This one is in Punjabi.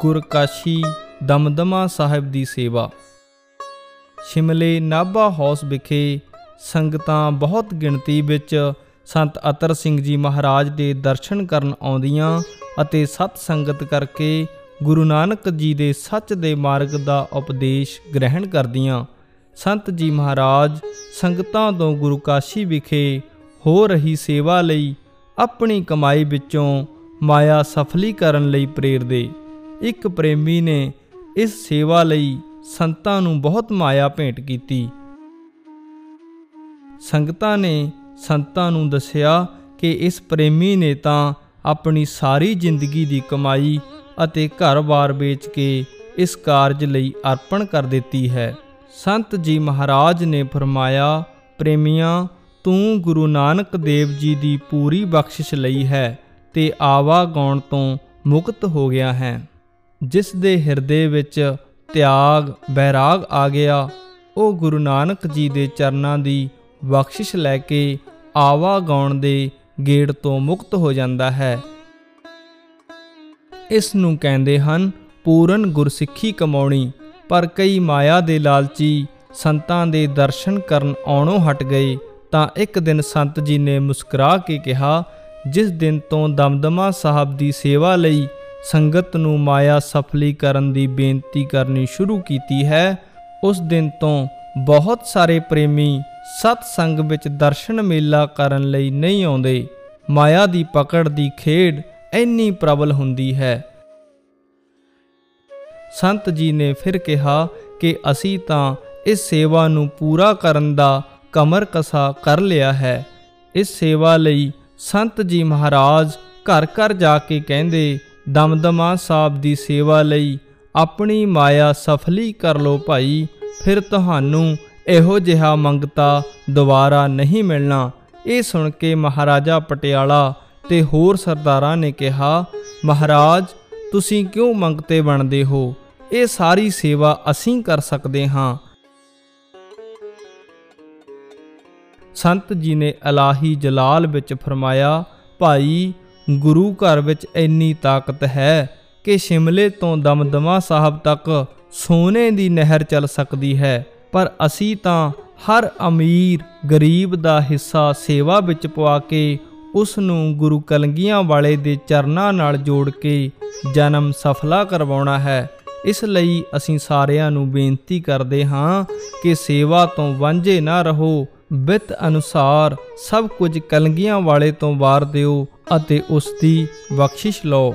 ਗੁਰਕਾਸ਼ੀ ਦਮਦਮਾ ਸਾਹਿਬ ਦੀ ਸੇਵਾ। ਸ਼ਿਮਲੇ ਨਾਭਾ ਹਾਊਸ ਵਿਖੇ ਸੰਗਤਾਂ ਬਹੁਤ ਗਿਣਤੀ ਵਿੱਚ ਸੰਤ ਅਤਰ ਸਿੰਘ ਜੀ ਮਹਾਰਾਜ ਦੇ ਦਰਸ਼ਨ ਕਰਨ ਆਉਂਦੀਆਂ ਅਤੇ ਸਤ ਸੰਗਤ ਕਰਕੇ ਗੁਰੂ ਨਾਨਕ ਜੀ ਦੇ ਸੱਚ ਦੇ ਮਾਰਗ ਦਾ ਉਪਦੇਸ਼ ਗ੍ਰਹਿਣ ਕਰਦੀਆਂ। ਸੰਤ ਜੀ ਮਹਾਰਾਜ ਸੰਗਤਾਂ ਤੋਂ ਗੁਰੂ ਕਾਸ਼ੀ ਵਿਖੇ ਹੋ ਰਹੀ ਸੇਵਾ ਲਈ ਆਪਣੀ ਕਮਾਈ ਵਿੱਚੋਂ ਮਾਇਆ ਸਫਲੀ ਕਰਨ ਲਈ ਪ੍ਰੇਰਦੇ। ਇੱਕ ਪ੍ਰੇਮੀ ਨੇ ਇਸ ਸੇਵਾ ਲਈ ਸੰਤਾਂ ਨੂੰ ਬਹੁਤ ਮਾਇਆ ਭੇਂਟ ਕੀਤੀ। ਸੰਗਤਾਂ ਨੇ ਸੰਤਾਂ ਨੂੰ ਦੱਸਿਆ ਕਿ ਇਸ ਪ੍ਰੇਮੀ ਨੇ ਤਾਂ ਆਪਣੀ ਸਾਰੀ ਜ਼ਿੰਦਗੀ ਦੀ ਕਮਾਈ ਅਤੇ ਘਰ-ਬਾਰ ਵੇਚ ਕੇ ਇਸ ਕਾਰਜ ਲਈ ਅਰਪਣ ਕਰ ਦਿੱਤੀ ਹੈ। ਸੰਤ ਜੀ ਮਹਾਰਾਜ ਨੇ ਫਰਮਾਇਆ, ਪ੍ਰੇਮੀਆਂ, ਤੂੰ ਗੁਰੂ ਨਾਨਕ ਦੇਵ ਜੀ ਦੀ ਪੂਰੀ ਬਖਸ਼ਿਸ਼ ਲਈ ਹੈ ਤੇ ਆਵਾ ਗਾਉਣ ਤੋਂ ਮੁਕਤ ਹੋ ਗਿਆ ਹੈ। ਜਿਸ ਦੇ ਹਿਰਦੇ ਵਿੱਚ ਤਿਆਗ, ਬੈਰਾਗ ਆ ਗਿਆ, ਉਹ ਗੁਰੂ ਨਾਨਕ ਜੀ ਦੇ ਚਰਨਾਂ ਦੀ ਬਖਸ਼ਿਸ਼ ਲੈ ਕੇ ਆਵਾ ਗਾਉਣ ਦੇ ਗੇੜ ਤੋਂ ਮੁਕਤ ਹੋ ਜਾਂਦਾ ਹੈ। ਇਸ ਨੂੰ ਕਹਿੰਦੇ ਹਨ ਪੂਰਨ ਗੁਰਸਿੱਖੀ ਕਮਾਉਣੀ, ਪਰ ਕਈ ਮਾਇਆ ਦੇ ਲਾਲਚੀ ਸੰਤਾਂ ਦੇ ਦਰਸ਼ਨ ਕਰਨ ਆਉਣੋਂ ਹਟ ਗਏ, ਤਾਂ ਇੱਕ ਦਿਨ ਸੰਤ ਜੀ ਨੇ ਮੁਸਕਰਾ ਕੇ ਕਿਹਾ, ਜਿਸ ਦਿਨ ਤੋਂ ਦਮਦਮਾ ਸਾਹਿਬ ਦੀ ਸੇਵਾ ਲਈ ਸੰਗਤ ਨੂੰ ਮਾਇਆ ਸਫਲੀ ਕਰਨ ਦੀ ਬੇਨਤੀ ਕਰਨੀ ਸ਼ੁਰੂ ਕੀਤੀ ਹੈ। ਉਸ ਦਿਨ ਤੋਂ ਬਹੁਤ ਸਾਰੇ ਪ੍ਰੇਮੀ ਸਤ ਸੰਗ ਵਿੱਚ ਦਰਸ਼ਨ ਮੇਲਾ ਕਰਨ ਲਈ ਨਹੀਂ ਆਉਂਦੇ। ਮਾਇਆ ਦੀ ਪਕੜ ਦੀ ਖੇਡ ਇੰਨੀ ਪ੍ਰਬਲ ਹੁੰਦੀ ਹੈ। ਸੰਤ ਜੀ ਨੇ ਫਿਰ ਕਿਹਾ ਕਿ ਅਸੀਂ ਤਾਂ ਇਸ ਸੇਵਾ ਨੂੰ ਪੂਰਾ ਕਰਨ ਦਾ ਕਮਰ ਕਸਾ ਕਰ ਲਿਆ ਹੈ। ਇਸ ਸੇਵਾ ਲਈ ਸੰਤ ਜੀ ਮਹਾਰਾਜ ਘਰ ਘਰ ਜਾ ਕੇ ਕਹਿੰਦੇ ਦਮਦਮਾ ਸਾਹਿਬ ਦੀ ਸੇਵਾ ਲਈ ਆਪਣੀ ਮਾਇਆ ਸਫਲੀ ਕਰ ਲੋ ਭਾਈ, ਫਿਰ ਤੁਹਾਨੂੰ ਇਹੋ ਜਿਹਾ ਮੰਗਤਾ ਦੁਬਾਰਾ ਨਹੀਂ ਮਿਲਣਾ। ਇਹ ਸੁਣ ਕੇ ਮਹਾਰਾਜਾ ਪਟਿਆਲਾ ਤੇ ਹੋਰ ਸਰਦਾਰਾਂ ਨੇ ਕਿਹਾ, ਮਹਾਰਾਜ, ਤੁਸੀਂ ਕਿਉਂ ਮੰਗਤੇ ਬਣਦੇ ਹੋ? ਇਹ ਸਾਰੀ ਸੇਵਾ ਅਸੀਂ ਕਰ ਸਕਦੇ ਹਾਂ। ਸੰਤ ਜੀ ਨੇ ਇਲਾਹੀ ਜਲਾਲ ਵਿੱਚ ਫਰਮਾਇਆ, ਭਾਈ ਗੁਰੂ ਘਰ ਵਿੱਚ ਇੰਨੀ ਤਾਕਤ ਹੈ ਕਿ ਸ਼ਿਮਲੇ ਤੋਂ ਦਮਦਮਾ ਸਾਹਿਬ ਤੱਕ ਸੋਨੇ ਦੀ ਨਹਿਰ ਚੱਲ ਸਕਦੀ ਹੈ। ਪਰ ਅਸੀਂ ਤਾਂ ਹਰ ਅਮੀਰ, ਗਰੀਬ ਦਾ ਹਿੱਸਾ ਸੇਵਾ ਵਿੱਚ ਪਵਾ ਕੇ ਉਸ ਨੂੰ ਗੁਰੂ ਕਲੰਗੀਆਂ ਵਾਲੇ ਦੇ ਚਰਨਾਂ ਨਾਲ ਜੋੜ ਕੇ ਜਨਮ ਸਫਲਾ ਕਰਵਾਉਣਾ ਹੈ। ਇਸ ਲਈ ਅਸੀਂ ਸਾਰਿਆਂ ਨੂੰ ਬੇਨਤੀ ਕਰਦੇ ਹਾਂ ਕਿ ਸੇਵਾ ਤੋਂ ਵਾਂਝੇ ਨਾ ਰਹੋ ਬਿਤ ਅਨੁਸਾਰ ਸਭ ਕੁਝ ਕਲੰਗੀਆਂ ਵਾਲੇ ਤੋਂ ਵਾਰ ਦਿਓ ਅਤੇ ਉਸ ਦੀ ਬਖਸ਼ਿਸ਼ ਲਓ।